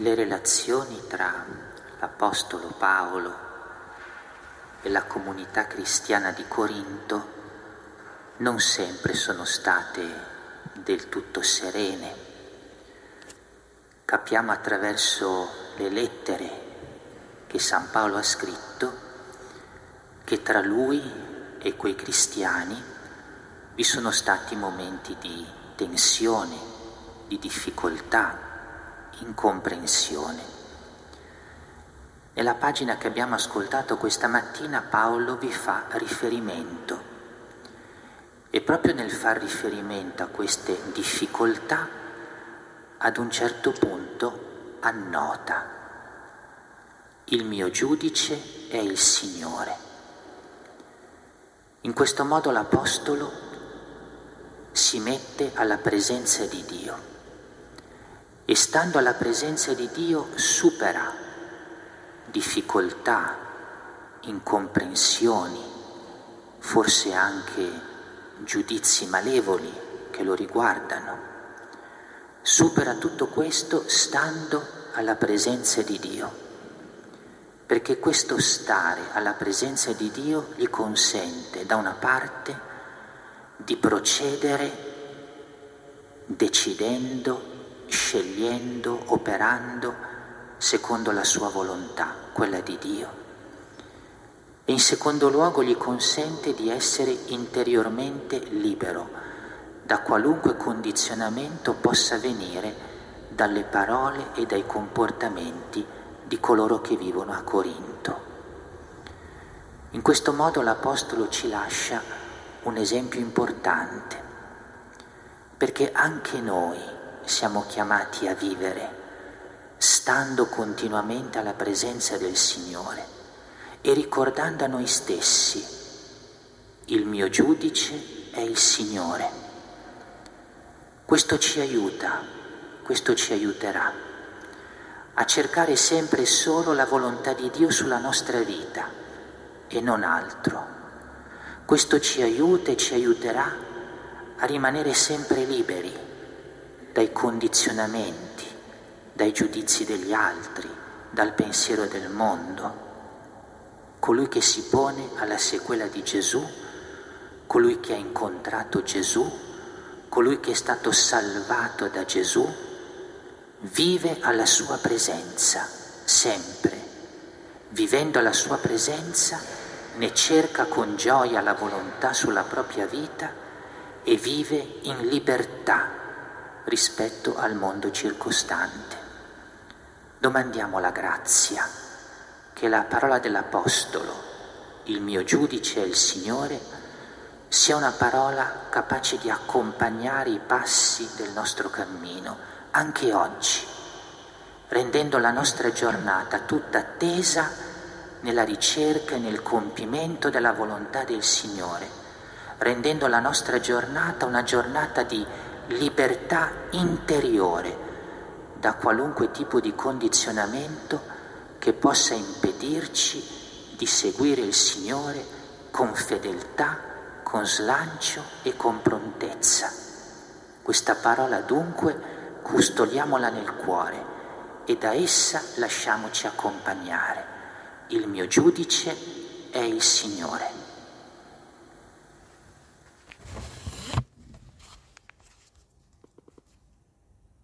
le relazioni tra l'Apostolo Paolo e la comunità cristiana di Corinto non sempre sono state del tutto serene. Capiamo attraverso le lettere che San Paolo ha scritto che tra lui e quei cristiani vi sono stati momenti di tensione, di difficoltà, incomprensione. Nella pagina che abbiamo ascoltato questa mattina Paolo vi fa riferimento e proprio nel far riferimento a queste difficoltà ad un certo punto annota il mio giudice è il Signore. In questo modo l'Apostolo si mette alla presenza di Dio e stando alla presenza di Dio supera difficoltà, incomprensioni, forse anche giudizi malevoli che lo riguardano. Supera tutto questo stando alla presenza di Dio, perché questo stare alla presenza di Dio gli consente da una parte di procedere decidendo, scegliendo, operando, secondo la sua volontà, quella di Dio. E in secondo luogo gli consente di essere interiormente libero da qualunque condizionamento possa venire dalle parole e dai comportamenti di coloro che vivono a Corinto. In questo modo l'Apostolo ci lascia un esempio importante, perché anche noi siamo chiamati a vivere stando continuamente alla presenza del Signore e ricordando a noi stessi, il mio giudice è il Signore. Questo ci aiuta, questo ci aiuterà a cercare sempre solo la volontà di Dio sulla nostra vita e non altro. Questo ci aiuta e ci aiuterà a rimanere sempre liberi dai condizionamenti dai giudizi degli altri, dal pensiero del mondo. Colui che si pone alla sequela di Gesù, colui che ha incontrato Gesù, colui che è stato salvato da Gesù, vive alla sua presenza sempre. Vivendo alla sua presenza ne cerca con gioia la volontà sulla propria vita e vive in libertà rispetto al mondo circostante. Domandiamo la grazia che la parola dell'Apostolo, il mio giudice è il Signore, sia una parola capace di accompagnare i passi del nostro cammino, anche oggi, rendendo la nostra giornata tutta attesa nella ricerca e nel compimento della volontà del Signore, rendendo la nostra giornata una giornata di libertà interiore da qualunque tipo di condizionamento che possa impedirci di seguire il Signore con fedeltà, con slancio e con prontezza. Questa parola dunque custodiamola nel cuore e da essa lasciamoci accompagnare. Il mio giudice è il Signore.